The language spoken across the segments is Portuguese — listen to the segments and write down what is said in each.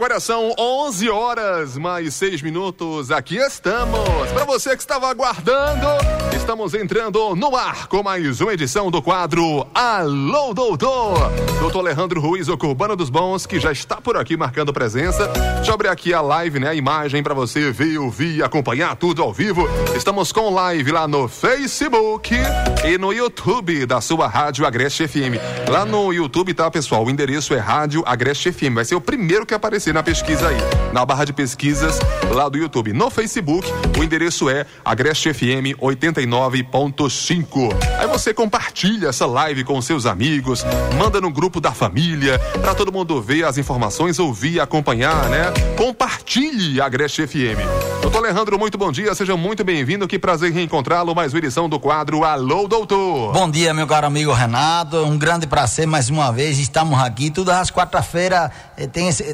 agora são 11 horas mais 6 minutos. Aqui estamos. Para você que estava aguardando, estamos entrando no ar com mais uma edição do quadro Alô Doutor. Doutor Alejandro Ruiz, o Curbano dos Bons, que já está por aqui marcando presença. Deixa eu abrir aqui a live, né? A imagem para você ver, ouvir, acompanhar tudo ao vivo. Estamos com live lá no Facebook e no YouTube da sua Rádio Agreste FM. Lá no YouTube, tá, pessoal? O endereço é Rádio Agreste FM. Vai ser o primeiro que aparecer na pesquisa aí, na barra de pesquisas lá do YouTube. No Facebook, o endereço é Agreste FM 89.5. Aí você compartilha essa live com seus amigos, manda no grupo da família, para todo mundo ver as informações, ouvir, acompanhar, né? Compartilhe a Agreste FM. Doutor Alejandro, muito bom dia, seja muito bem-vindo, que prazer reencontrá-lo, mais uma edição do quadro Alô Doutor. Bom dia, meu caro amigo Renato, um grande prazer mais uma vez, estamos aqui, todas as quarta-feiras eh,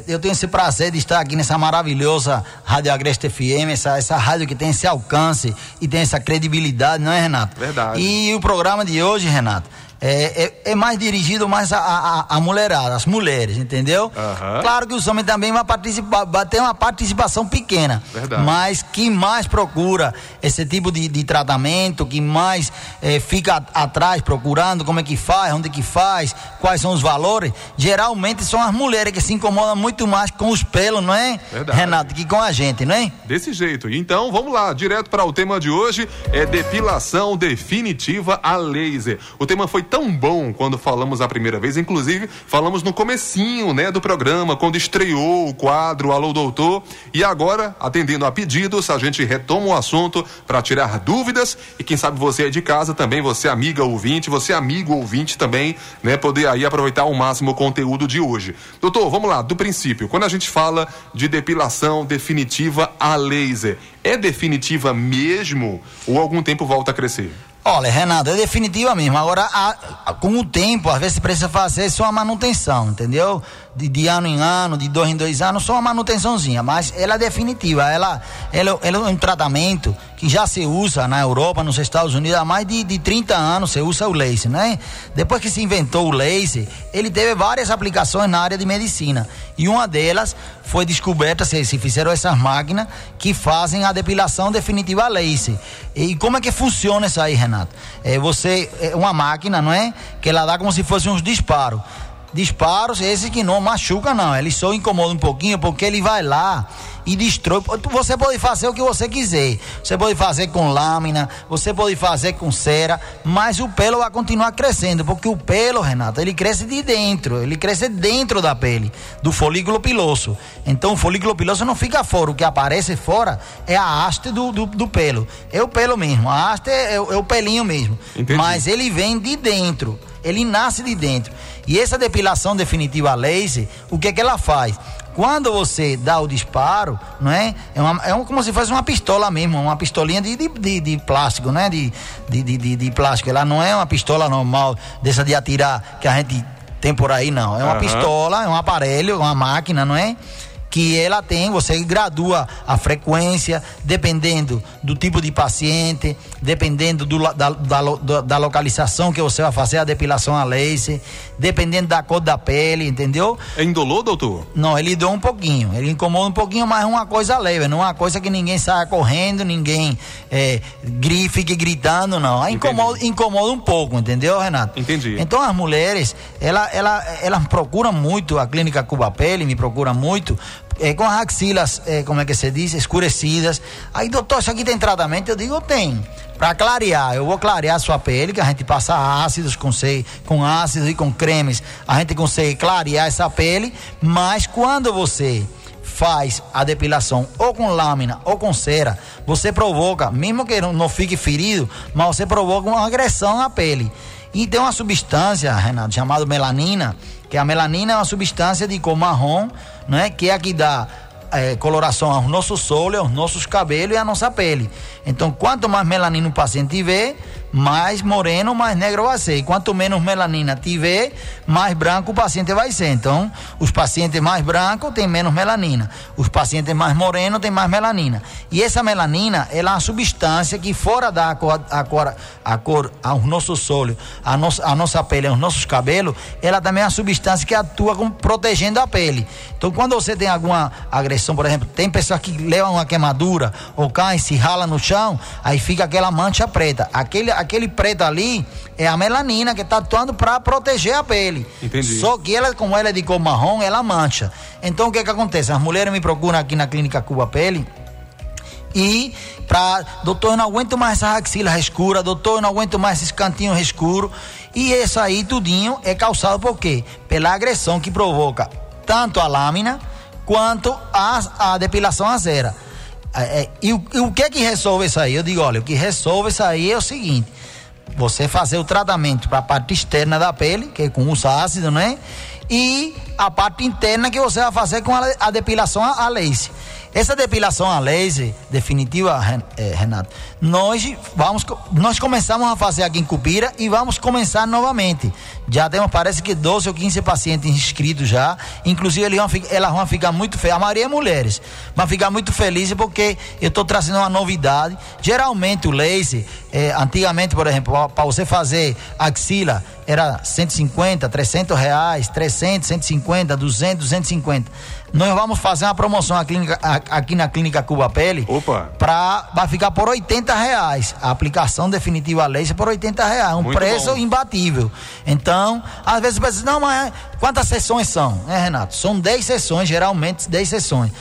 eu tenho esse prazer de estar aqui nessa maravilhosa Rádio Agreste FM, essa, essa rádio que tem esse alcance e tem essa credibilidade, não é, Renato? Verdade. E o programa de hoje, Renato, é, é, é, mais dirigido mais a, a, a, mulherada, as mulheres, entendeu? Uhum. Claro que os homens também vão participar, vai ter uma participação pequena. Verdade. Mas quem mais procura esse tipo de, de tratamento, que mais é, fica atrás procurando como é que faz, onde que faz, quais são os valores, geralmente são as mulheres que se incomodam muito mais com os pelos, não é, Verdade. Renato, que com a gente, não é? Desse jeito. Então, vamos lá, direto para o tema de hoje, é depilação definitiva a laser. O tema foi tão bom quando falamos a primeira vez, inclusive falamos no comecinho, né, do programa, quando estreou o quadro Alô Doutor, e agora, atendendo a pedidos, a gente retoma o assunto para tirar dúvidas e quem sabe você é de casa também, você amiga ouvinte, você amigo ouvinte também, né, poder aí aproveitar ao máximo o conteúdo de hoje. Doutor, vamos lá, do princípio, quando a gente fala de depilação definitiva a laser, é definitiva mesmo ou algum tempo volta a crescer? Olha, Renato, é definitiva mesmo. Agora, a, a, com o tempo, às vezes precisa fazer só a manutenção, entendeu? De, de, ano em ano, de dois em dois anos, só uma manutençãozinha. Mas ela é definitiva. Ela, ela, ela é um tratamento que já se usa na Europa, nos Estados Unidos, há mais de, de 30 anos se usa o laser, né? Depois que se inventou o laser, ele teve várias aplicações na área de medicina. E uma delas foi descoberta, se, se fizeram essas máquinas que fazem a depilação definitiva a laser. E como é que funciona isso aí, Renato? É você, é uma máquina, não é? Que ela dá como se fossem uns disparos disparos esses que não machuca não, ele só incomoda um pouquinho porque ele vai lá e destrói. Você pode fazer o que você quiser. Você pode fazer com lâmina, você pode fazer com cera, mas o pelo vai continuar crescendo, porque o pelo, Renato, ele cresce de dentro, ele cresce dentro da pele, do folículo piloso. Então o folículo piloso não fica fora, o que aparece fora é a haste do, do, do pelo. É o pelo mesmo, a haste é, é, o pelinho mesmo. Entendi. Mas ele vem de dentro, ele nasce de dentro. E essa depilação definitiva laser, o que é que ela faz? Quando você dá o disparo, não é? É, uma, é um, como se fosse uma pistola mesmo, uma pistolinha de, de, de, de plástico, né? De, de, de, de, plástico. Ela não é uma pistola normal, dessa de atirar que a gente tem por aí, não. É uma Aham. pistola, é um aparelho, uma máquina, não é? Que ela tem, você gradua a frequência, dependendo do tipo de paciente, dependendo do, da, da, da, localização que você vai fazer a depilação a laser, dependendo da cor da pele, entendeu? É indolor, doutor? Não, ele deu um pouquinho, ele incomoda um pouquinho, mas é uma coisa leve, não é uma coisa que ninguém saia correndo, ninguém é, fique gritando, não. Incomoda, incomoda um pouco, entendeu, Renato? Entendi. Então as mulheres, ela, ela, elas procuram muito, a clínica Cuba Pele me procura muito, é, com as axilas, é, como é que se diz, escurecidas. Aí, doutor, isso aqui tem tratamento? Eu digo, tem. Para clarear, eu vou clarear a sua pele, que a gente passa ácidos com, com ácidos e com cremes, a gente consegue clarear essa pele, mas quando você faz a depilação ou com lâmina ou com cera, você provoca, mesmo que não, não fique ferido, mas você provoca uma agressão à pele. E tem uma substância, Renato, chamada melanina, que a melanina é uma substância de cor marrom, né? Que é a que dá é, coloração aos nossos olhos, aos nossos cabelos e à nossa pele. Então, quanto mais melanina o paciente tiver, mais moreno, mais negro vai ser. E quanto menos melanina tiver, mais branco o paciente vai ser. Então, os pacientes mais brancos têm menos melanina. Os pacientes mais morenos têm mais melanina. E essa melanina, ela é uma substância que fora da cor, a cor, a cor aos nossos olhos, a nossa, a nossa pele, aos nossos cabelos, ela também é uma substância que atua como protegendo a pele. Então, quando você tem alguma agressão, por exemplo, tem pessoas que levam uma queimadura ou caem, se rala no chão, aí fica aquela mancha preta. Aquele, aquele preto ali é a melanina que está atuando para proteger a pele. Entendi. Só que ela, como ela é de cor marrom, ela mancha. Então, o que que acontece? As mulheres me procuram aqui na clínica Cuba Pele e para doutor, eu não aguento mais essa axila escura, doutor, eu não aguento mais esses cantinhos escuros. E isso aí tudinho é causado por quê? Pela agressão que provoca tanto a lâmina quanto a, a depilação a cera. É, é, e, o, e o que é que resolve isso aí? Eu digo, olha, o que resolve isso aí é o seguinte: você fazer o tratamento para a parte externa da pele, que é com os ácidos, né? E a parte interna que você vai fazer com a, a depilação a, a laser. Essa depilação a laser definitiva, eh, Renato, nós vamos, nós começamos a fazer aqui em Cupira e vamos começar novamente. Já temos, parece que 12 ou 15 pacientes inscritos já. Inclusive, eles vão, elas vão ficar muito felizes. A maioria é mulheres, vão ficar muito felizes porque eu estou trazendo uma novidade. Geralmente, o laser, eh, antigamente, por exemplo, para você fazer axila, era 150, 300 reais, 300, 150, 200, 250 nós vamos fazer uma promoção aqui, aqui na Clínica Cuba Pele. Opa! Pra, vai ficar por 80 reais. A aplicação definitiva a laser por 80 reais. Um Muito preço bom. imbatível. Então, às vezes você não, mas quantas sessões são? É, Renato? São 10 sessões, geralmente 10 sessões.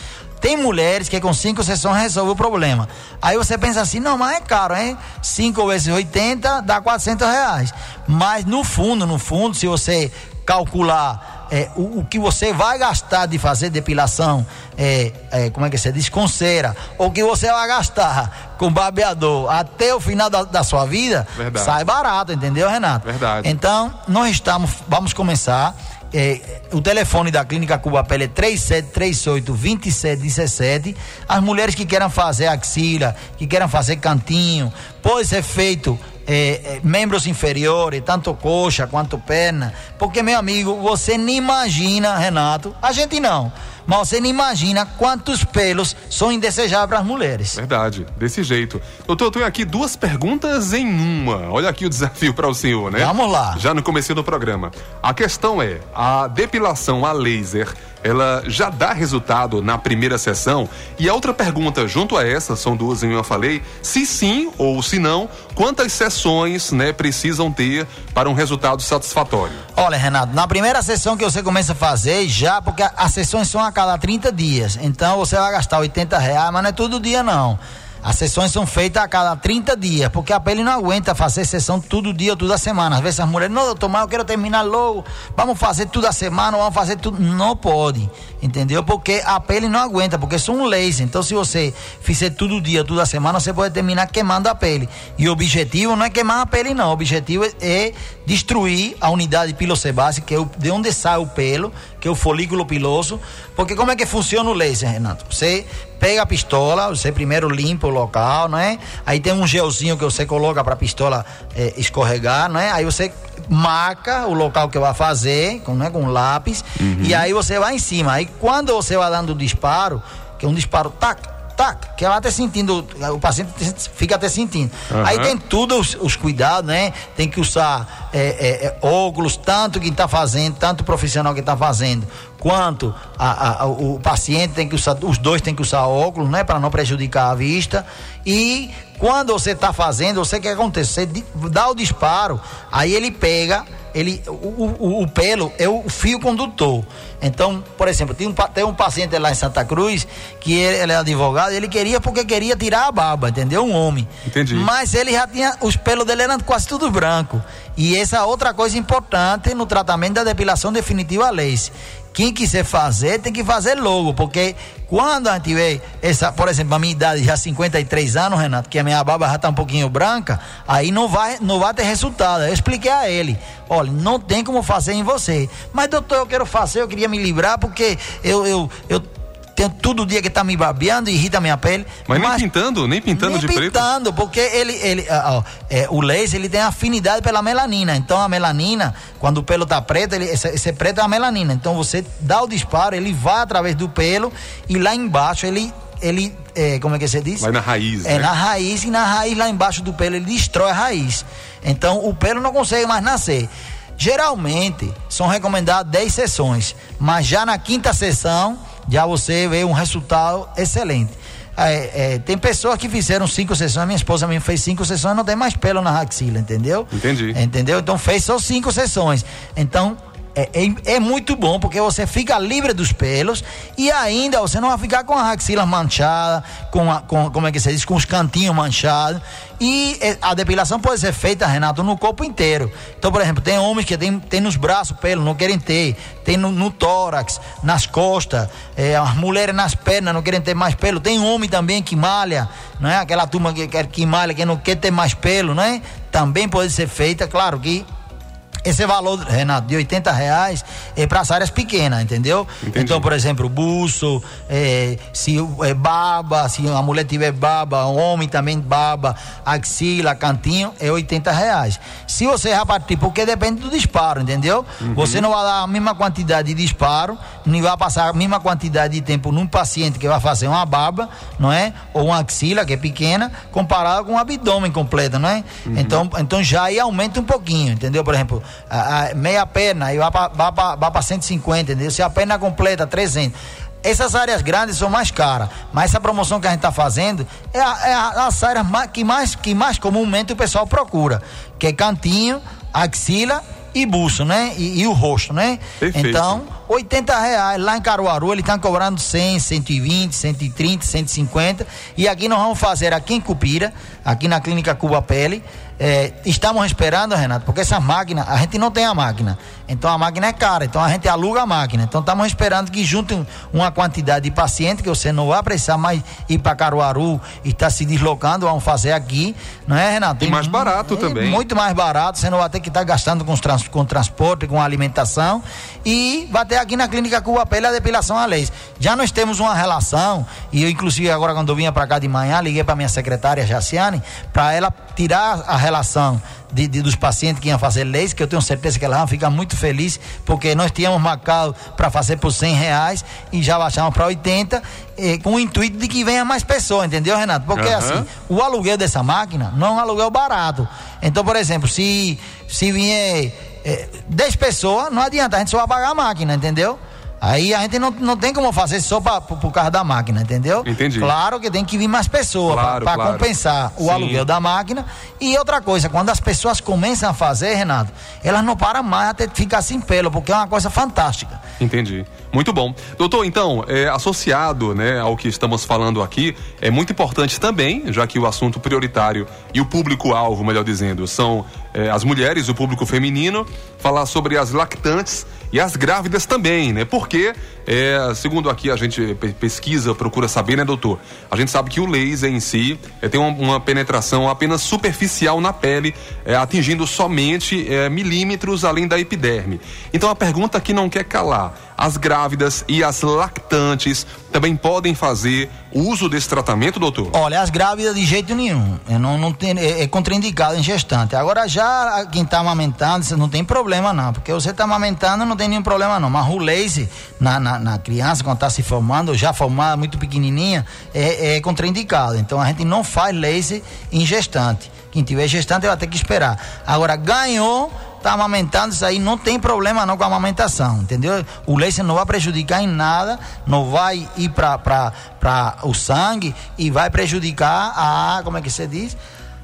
Tem mulheres que com cinco sessões resolve o problema. Aí você pensa assim, não, mas é caro, hein? 5 vezes 80 dá 400 reais. Mas no fundo, no fundo, se você calcular é, o, o, que você vai gastar de fazer depilação, é, é, como é que se diz, com cera, ou que você vai gastar com barbeador até o final da, da sua vida, Verdade. sai barato, entendeu, Renato? Verdade. Então, nós estamos, vamos começar. É, o telefone da Clínica Cuba Pele é 3738 2717. As mulheres que queiram fazer axila, que queiram fazer cantinho, pode ser feito é, é, membros inferiores, tanto coxa quanto perna. Porque, meu amigo, você nem imagina, Renato, a gente não. Mas você nem imagina quantos pelos são indesejáveis para as mulheres. Verdade, desse jeito. Doutor, eu tenho aqui duas perguntas em uma. Olha aqui o desafio para o senhor, né? Vamos lá. Já no começo do programa. A questão é, a depilação a laser ela já dá resultado na primeira sessão? E a outra pergunta, junto a essa, são duas em uma falei, se sim ou se não, quantas sessões né, precisam ter para um resultado satisfatório? Olha, Renato, na primeira sessão que você começa a fazer, já, porque as sessões são a cada 30 dias, então você vai gastar 80 reais, mas não é todo dia não. As sessões são feitas a cada 30 dias, porque a pele não aguenta fazer sessão todo dia, toda semana. Às vezes as mulheres, não, doutor, mas eu quero terminar logo, vamos fazer tudo a semana, vamos fazer tudo. Não pode, entendeu? Porque a pele não aguenta, porque são um laser. Então, se você fizer todo dia, toda semana, você pode terminar queimando a pele. E o objetivo não é queimar a pele, não. O objetivo é destruir a unidade pilosebácea, que é de onde sai o pelo, que é o folículo piloso. Porque como é que funciona o laser, Renato? Você pega a pistola, você primeiro limpa o local, não é? Aí tem um gelzinho que você coloca para a pistola é, escorregar, não é? Aí você marca o local que vai fazer, com, né, com um lápis, uhum. e aí você vai em cima. Aí quando você vai dando o disparo, que é um disparo tac, tac, que ela até sentindo, o paciente fica até sentindo. Uhum. Aí tem tudo os, os, cuidados, né? Tem que usar é, é, é, óculos, tanto quem está fazendo, tanto o profissional que está fazendo, quanto a, a, o paciente tem que usar, os dois tem que usar óculos, né? Para não prejudicar a vista. E quando você está fazendo, você que acontece? Você dá o disparo, aí ele pega ele, o, o, o, pelo é o fio condutor. Então, por exemplo, tem um, tem um paciente lá em Santa Cruz que ele, ele é advogado, ele queria porque queria tirar a barba, entendeu? Um homem. Entendi. Mas ele já tinha, os pelos dele eram quase tudo branco. E essa é outra coisa importante no tratamento da depilação definitiva a lace quem quiser fazer, tem que fazer logo, porque quando a gente vê essa, por exemplo, a minha idade já 53 anos, Renato, que a minha barba já está um pouquinho branca, aí não vai, não vai ter resultado. Eu expliquei a ele, olha, não tem como fazer em você. Mas doutor, eu quero fazer, eu queria me livrar porque eu, eu, eu tem todo dia que tá me babeando, irrita a minha pele. Mas, mas nem pintando, nem pintando nem de pintando, preto? pintando, porque ele, ele ó, é, o laser ele tem afinidade pela melanina. Então a melanina, quando o pelo tá preto, ele, esse, esse preto é a melanina. Então você dá o disparo, ele vai através do pelo e lá embaixo ele ele, é, como é que você diz? Vai na raiz. É, né? na raiz e na raiz lá embaixo do pelo ele destrói a raiz. Então o pelo não consegue mais nascer. Geralmente são recomendadas 10 sessões, mas já na quinta sessão já você vê um resultado excelente. É, é, tem pessoas que fizeram cinco sessões, minha esposa mesmo fez cinco sessões, não tem mais pelo na axila, entendeu? Entendi. Entendeu? Então fez só cinco sessões. Então é, é, é, muito bom porque você fica livre dos pelos e ainda você não vai ficar com a axila manchada, com, a, com como é que se diz, com os cantinhos manchados. E é, a depilação pode ser feita, Renato, no corpo inteiro. Então, por exemplo, tem homens que tem, tem nos braços pelo, não querem ter, tem no, no tórax, nas costas, é, as mulheres nas pernas não querem ter mais pelo. Tem homem também que malha, não é? Aquela turma que, que, que malha, que não quer ter mais pelo, não é? Também pode ser feita, claro que esse valor, Renato, de 80 reais é para as áreas pequenas, entendeu? Entendi. Então, por exemplo, buço, é, se é baba, se a mulher tiver baba, o homem também baba, axila, cantinho, é 80 reais. Se você repartir, porque depende do disparo, entendeu? Uhum. Você não vai dar a mesma quantidade de disparo, nem vai passar a mesma quantidade de tempo num paciente que vai fazer uma baba, não é? Ou uma axila, que é pequena, comparado com um abdômen completo, não é? Uhum. Então, então já aí aumenta um pouquinho, entendeu? Por exemplo, a, a meia perna e vai para 150, entendeu? Se a perna completa, 300. Essas áreas grandes são mais caras, mas essa promoção que a gente está fazendo é, a, é a, as áreas mais, que, mais, que mais comumente o pessoal procura, que é cantinho, axila e buço, né? E, e o rosto, né? Perfeito. Então, 80 reais. Lá em Caruaru ele está cobrando 100, 120, 130, 150. E aqui nós vamos fazer aqui em Cupira, aqui na Clínica Cuba Pele. É, estamos esperando, Renato, porque essa máquina, a gente não tem a máquina. Então a máquina é cara, então a gente aluga a máquina. Então estamos esperando que juntem uma quantidade de pacientes que você não vai precisar mais ir para Caruaru e estar tá se deslocando, vamos fazer aqui, não é, Renato? E mais barato é, também. Muito mais barato, você não vai ter que estar tá gastando com, trans, com transporte, com alimentação. E vai ter aqui na Clínica Cuba Pele a depilação a leis. Já nós temos uma relação, e eu, inclusive, agora quando eu vinha para cá de manhã, liguei para minha secretária Jaciane, para ela tirar a relação de, de, dos pacientes que iam fazer leis, que eu tenho certeza que ela vai ficar muito feliz, porque nós tínhamos marcado para fazer por 100 reais e já baixamos para 80, eh, com o intuito de que venha mais pessoas, entendeu, Renato? Porque uhum. assim, o aluguel dessa máquina não é um aluguel barato. Então, por exemplo, se, se vier eh, 10 pessoas, não adianta, a gente só vai pagar a máquina, entendeu? Aí a gente não, não tem como fazer só para por causa da máquina, entendeu? Entendi. Claro que tem que vir mais pessoas claro, para claro. compensar o Sim. aluguel da máquina. E outra coisa, quando as pessoas começam a fazer, Renato, elas não param mais até ficar sem pelo, porque é uma coisa fantástica. Entendi. Muito bom. Doutor, então, é, associado né, ao que estamos falando aqui, é muito importante também, já que o assunto prioritário e o público-alvo, melhor dizendo, são é, as mulheres, o público feminino, falar sobre as lactantes e as grávidas também, né? Porque, é, segundo aqui a gente pesquisa, procura saber, né, doutor? A gente sabe que o laser em si é, tem uma, uma, penetração apenas superficial na pele, é, atingindo somente é, milímetros além da epiderme. Então a pergunta que não quer calar: as grávidas e as lactantes também podem fazer uso desse tratamento, doutor? Olha, as grávidas de jeito nenhum. Eu não, não tem, é, é contraindicado em gestante. Agora, já quem está amamentando, não tem problema não, porque você está amamentando, não tem nenhum problema não. Mas o laser na, na, na criança, quando está se formando, já formada, muito pequenininha, é, é contraindicado. Então, a gente não faz laser em gestante. Quem tiver gestante vai ter que esperar. Agora, ganhou está amamentando, isso aí não tem problema não com a amamentação, entendeu? O leite não vai prejudicar em nada, não vai ir para o sangue e vai prejudicar a, como é que se diz?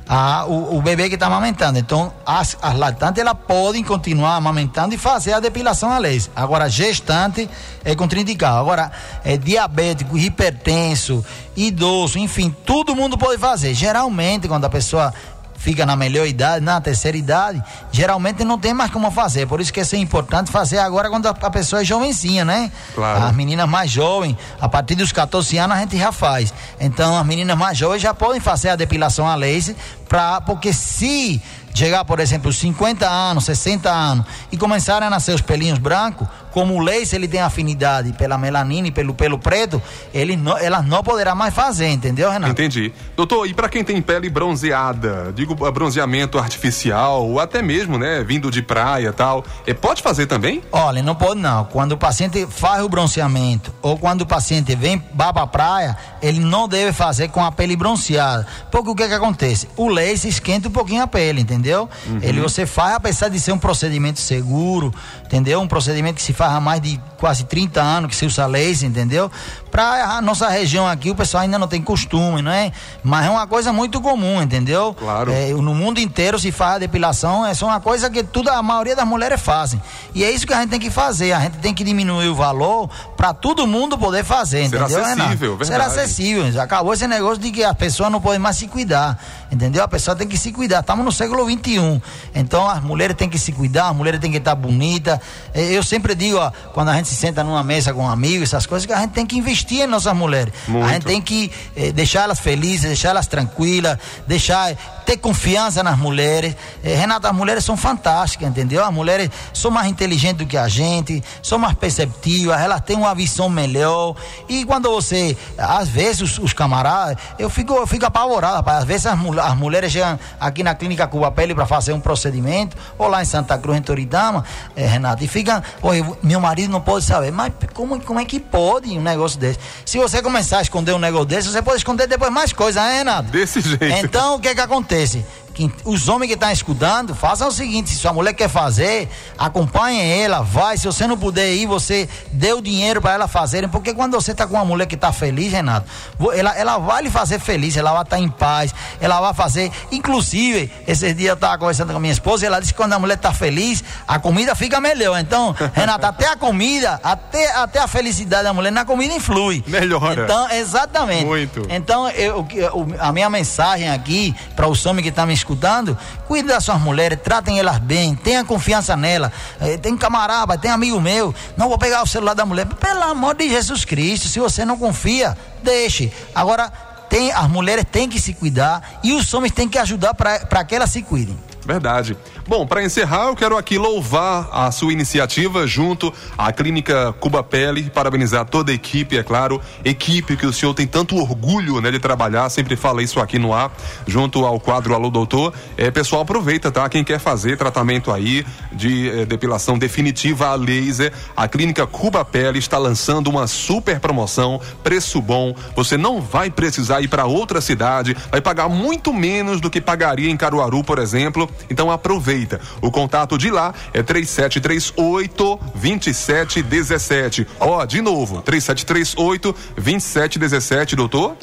A, o, o bebê que está amamentando. Então, as, as lactantes elas podem continuar amamentando e fazer a depilação a leite. Agora, gestante é contraindicado. Agora, é diabético, hipertenso, idoso, enfim, todo mundo pode fazer. Geralmente, quando a pessoa fica na melhor idade, na terceira idade, geralmente não tem mais como fazer. Por isso que é importante fazer agora quando a pessoa é jovenzinha, né? Claro. As meninas mais jovens, a partir dos 14 anos a gente já faz. Então as meninas mais jovens já podem fazer a depilação a laser Pra, porque se chegar, por exemplo, 50 anos, 60 anos e começarem a nascer os pelinhos brancos, como o laser ele tem afinidade pela melanina e pelo pelo preto, ele não, elas não poderá mais fazer, entendeu, Renato? Entendi. Doutor, e para quem tem pele bronzeada, digo bronzeamento artificial ou até mesmo, né, vindo de praia e tal, é, pode fazer também? Olha, não pode não. Quando o paciente faz o bronzeamento ou quando o paciente vem vá para a praia, ele não deve fazer com a pele bronzeada. Porque o que que acontece? O laser esquenta um pouquinho a pele, entendeu? Uhum. Ele você faz apesar de ser um procedimento seguro, entendeu? Um procedimento que se faz há mais de quase 30 anos que se usa laser, entendeu? Para a nossa região aqui, o pessoal ainda não tem costume, não é? Mas é uma coisa muito comum, entendeu? Claro. É, no mundo inteiro se faz a depilação, é só uma coisa que tudo, a maioria das mulheres fazem. E é isso que a gente tem que fazer, a gente tem que diminuir o valor para todo mundo poder fazer, Será entendeu? acessível, verdade. Será acessível. Acabou esse negócio de que a pessoa não pode mais se cuidar, entendeu? A pessoa tem que se cuidar. Estamos no século 21. Então as mulheres têm que se cuidar, as mulheres têm que estar bonitas. É, eu sempre digo, ó, quando a gente se senta numa mesa com um amigo, essas coisas, que a gente tem que investir em nossas mulheres. Muito. A gente tem que eh, deixar elas felizes, deixar elas tranquilas, deixar ter confiança nas mulheres. Eh, Renata, as mulheres são fantásticas, entendeu? As mulheres são mais inteligentes do que a gente, são mais perceptivas, elas têm uma visão melhor. E quando você, às vezes, os, os camaradas, eu fico, eu fico apavorado, rapaz. Às vezes as, as mulheres chegam aqui na clínica Cuba Pele para fazer um procedimento, ou lá em Santa Cruz, em Toritama, eh, Renata, e ficam, oi, meu marido não pode saber. Mas como, como é que pode um negócio desse? Se você começar a esconder um negócio desse, você pode esconder depois mais coisa, né, Renato? Desse jeito. Então, o que é que acontece? Que os homens que estão escutando, façam o seguinte: se sua mulher quer fazer, acompanhem ela, vai. Se você não puder ir, você dê o dinheiro para ela fazerem. Porque quando você está com uma mulher que está feliz, Renato, ela, ela vai lhe fazer feliz, ela vai estar em paz, ela vai fazer. Inclusive, esses dias eu estava conversando com a minha esposa ela disse que quando a mulher está feliz, a comida fica melhor. Então, Renato, até a comida, até, até a felicidade da mulher na comida influi. Melhora. Então, exatamente. Muito. Então, eu, eu, a minha mensagem aqui para os homens que estão me escutando, cuide das suas mulheres, tratem elas bem, tenha confiança nela. Eh, Tem camarada, tem amigo meu, não vou pegar o celular da mulher. Pelo amor de Jesus Cristo, se você não confia, deixe. Agora, tem, as mulheres têm que se cuidar e os homens têm que ajudar para que elas se cuidem. Verdade. Bom, para encerrar, eu quero aqui louvar a sua iniciativa junto à Clínica Cuba Pele, parabenizar toda a equipe, é claro, equipe que o senhor tem tanto orgulho né, de trabalhar, sempre fala isso aqui no ar, junto ao quadro Alô Doutor. É, pessoal, aproveita, tá? Quem quer fazer tratamento aí de eh, depilação definitiva a laser, a Clínica Cuba Pele está lançando uma super promoção, preço bom. Você não vai precisar ir para outra cidade, vai pagar muito menos do que pagaria em Caruaru, por exemplo. Então aproveita. O contato de lá é 3738 2717. Ó, de novo, 3738 2717, doutor.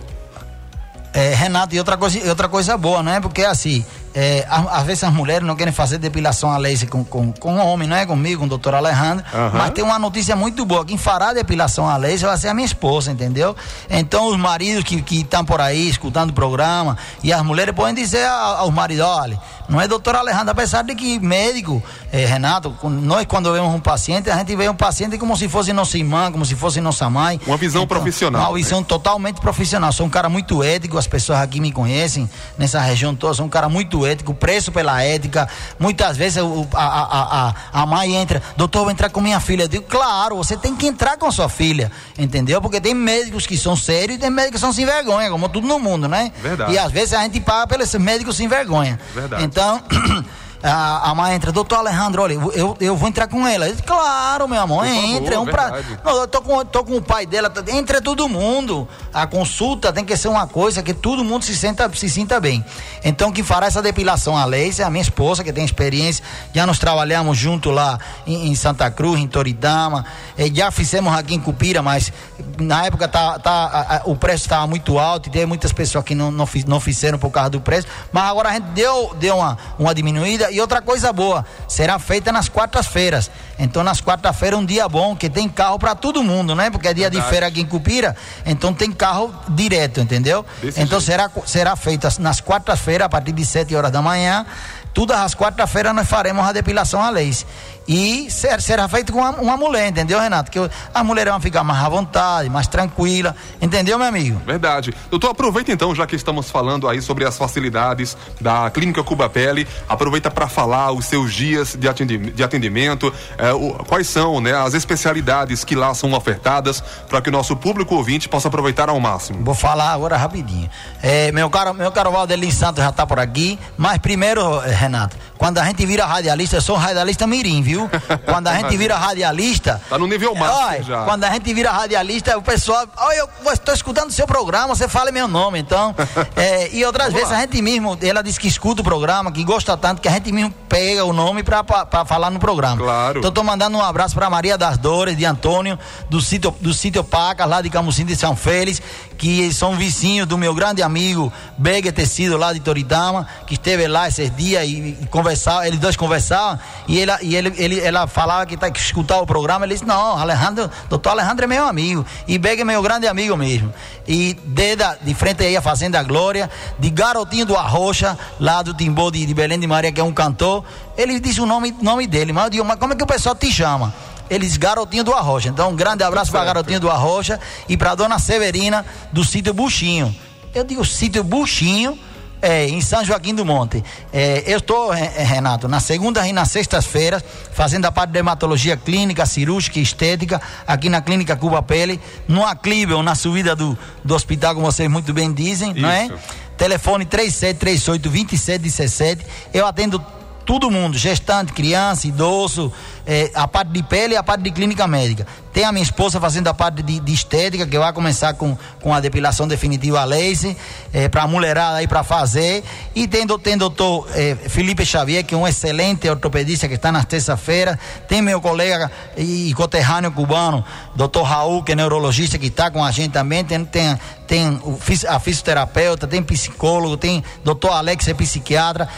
É, Renato, e outra coisa, outra coisa boa, não é? Porque assim, é, às vezes as mulheres não querem fazer depilação a laser com, com, com homem, não é? Comigo, com o doutor Alejandro. Aham. Mas tem uma notícia muito boa: quem fará depilação a laser vai ser a minha esposa, entendeu? Então, os maridos que estão por aí escutando o programa e as mulheres podem dizer aos maridos: olha, não é doutor Alejandro, apesar de que médico, é, Renato, nós quando vemos um paciente, a gente vê um paciente como se fosse nossa irmã, como se fosse nossa mãe. Uma visão profissional, Uma visão totalmente profissional. Sou um cara muito ético, as pessoas aqui me conhecem, nessa região toda, sou um cara muito ético, preço pela ética. Muitas vezes a, a, a, a mãe entra, doutor, vou entrar com minha filha. Eu digo, claro, você tem que entrar com sua filha, entendeu? Porque tem médicos que são sérios e tem médicos que são sem vergonha, como tudo no mundo, né? Verdade. E às vezes a gente paga pelos médicos sem vergonha. Verdade. Então. 当咳 咳 A, a mãe entra, doutor Alejandro, olha, eu, eu, vou entrar com ela. Eu disse, claro, meu amor, favor, entra. É um pra... Não, eu tô com, tô com o pai dela, tá- entra todo mundo. A consulta tem que ser uma coisa que todo mundo se, senta, se sinta bem. Então, quem fará essa depilação a laser é a minha esposa, que tem experiência. Já nós trabalhamos junto lá em, em Santa Cruz, em Toritama. Eh, já fizemos aqui em Cupira, mas na época tá, tá, a- a- o preço estava muito alto e tem muitas pessoas que não, não, não fizeram por causa do preço. Mas agora a gente deu, deu uma, uma diminuída. E outra coisa boa, será feita nas quartas-feiras. Então, nas quartas-feiras, um dia bom, que tem carro para todo mundo, né? Porque é dia de Verdade. feira aqui em Cupira, então tem carro direto, entendeu? Desse então jeito. será, será feita nas quartas-feiras, a partir de 7 horas da manhã. Todas as quartas-feiras nós faremos a depilação a laser. E ser, será feito com uma, uma mulher, entendeu, Renato? Que a mulher vai ficar mais à vontade, mais tranquila, entendeu, meu amigo? Verdade. Doutor, aproveita então, já que estamos falando aí sobre as facilidades da Clínica Cuba Pele, aproveita para falar os seus dias de atendimento, de atendimento é, o, quais são né, as especialidades que lá são ofertadas para que o nosso público ouvinte possa aproveitar ao máximo. Vou falar agora rapidinho. É, meu caro, meu caro Valdelin Santos já está por aqui, mas primeiro, Renato, quando a gente vira radialista, eu sou um radialista mirim, viu? Quando a gente vira radialista. Tá no nível máximo já. Quando a gente vira radialista, o pessoal. Oh, eu estou escutando o seu programa, você fala meu nome, então. é, e outras Vamos vezes lá. a gente mesmo, ela diz que escuta o programa, que gosta tanto, que a gente mesmo pega o nome para falar no programa. Claro. Então tô mandando um abraço para Maria das Dores, de Antônio, do sítio, do sítio Pacas, lá de Camusim de São Félix, que são vizinhos do meu grande amigo Bega Tecido, lá de Toritama, que esteve lá esses dias e, e conversava, eles dois conversavam, e, ela, e ele, ele, ela falava que tá que escutar o programa, ele disse, não, Alejandro, doutor Alejandro é meu amigo, e Bega é meu grande amigo mesmo. E de, de frente aí a Fazenda Glória, de Garotinho do Arrocha, lá do Timbó de, de Belém de Maria, que é um cantor, ele disse o nome, nome dele, mas eu digo, mas como é que o pessoal te chama? eles Garotinho do Arrocha. Então, um grande abraço para Garotinho do Arrocha e para dona Severina do sítio Buchinho. Eu digo sítio Buchinho, é, em São Joaquim do Monte. É, eu estou, Renato, na segunda e nas sextas-feiras, fazendo a parte de dermatologia clínica, cirúrgica e estética, aqui na Clínica Cuba Pele, no aclive ou na subida do, do hospital, como vocês muito bem dizem, Isso. não é? Telefone 3738 2717. Eu atendo todo mundo, gestante, criança, idoso, é, a parte de pele e a parte de clínica médica. Tem a minha esposa fazendo a parte de, de estética, que vai começar com, com a depilação definitiva a laser, é, para mulherada aí para fazer. E tem, tem doutor é, Felipe Xavier, que é um excelente ortopedista que está nas terça-feiras. Tem meu colega e, e conterrâneo cubano, doutor Raul, que é neurologista, que está com a gente também. Tem, tem, tem a fisioterapeuta, tem psicólogo, tem doutor Alex, é psiquiatra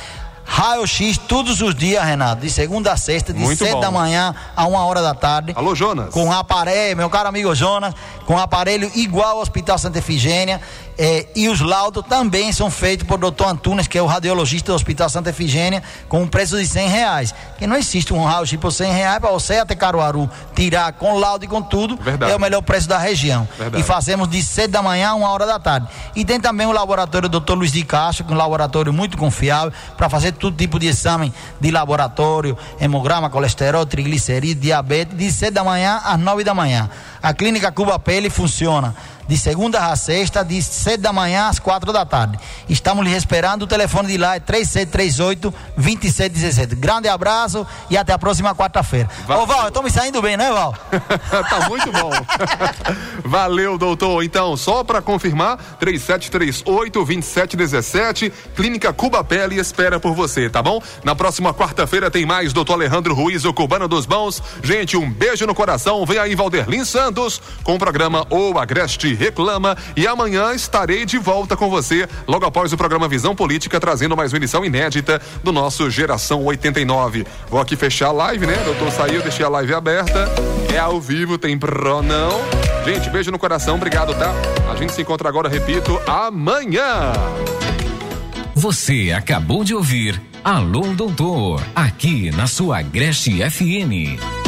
raio-x todos os dias, Renato, de segunda a sexta, de sete da manhã a uma hora da tarde. Alô, Jonas. Com aparelho, meu caro amigo Jonas, com aparelho igual ao Hospital Santa Efigênia. É, e os laudos também são feitos por doutor Antunes, que é o radiologista do Hospital Santa Efigênia, com um preço de 100 reais. Que não existe um raio-x por 100 reais para você até Caruaru tirar com laudo e com tudo. Verdade. É o melhor preço da região. Verdade. E fazemos de 7 da manhã a 1 hora da tarde. E tem também o laboratório do doutor Luiz de Castro, que é um laboratório muito confiável, para fazer todo tipo de exame de laboratório, hemograma, colesterol, triglicerídeos, diabetes, de 7 da manhã às 9 da manhã. A clínica Cuba Pele funciona de segunda a sexta, de sete da manhã às quatro da tarde. Estamos lhe esperando, o telefone de lá é 3738 2717. Grande abraço e até a próxima quarta-feira. Ô Val, eu tô me saindo bem, né, Val? tá muito bom. Valeu, doutor. Então, só para confirmar, 3738 2717, Clínica Cuba Pele espera por você, tá bom? Na próxima quarta-feira tem mais doutor Alejandro Ruiz, o Cubano dos Bons. Gente, um beijo no coração. Vem aí Valderlin Santos com o programa O Agreste reclama e amanhã estarei de volta com você logo após o programa Visão Política trazendo mais uma edição inédita do nosso Geração 89. Vou aqui fechar a live, né? Doutor saiu, deixei a live aberta. É ao vivo, tem pro não. Gente, beijo no coração, obrigado, tá? A gente se encontra agora, repito, amanhã. Você acabou de ouvir Alô Doutor, aqui na sua Agreste FM.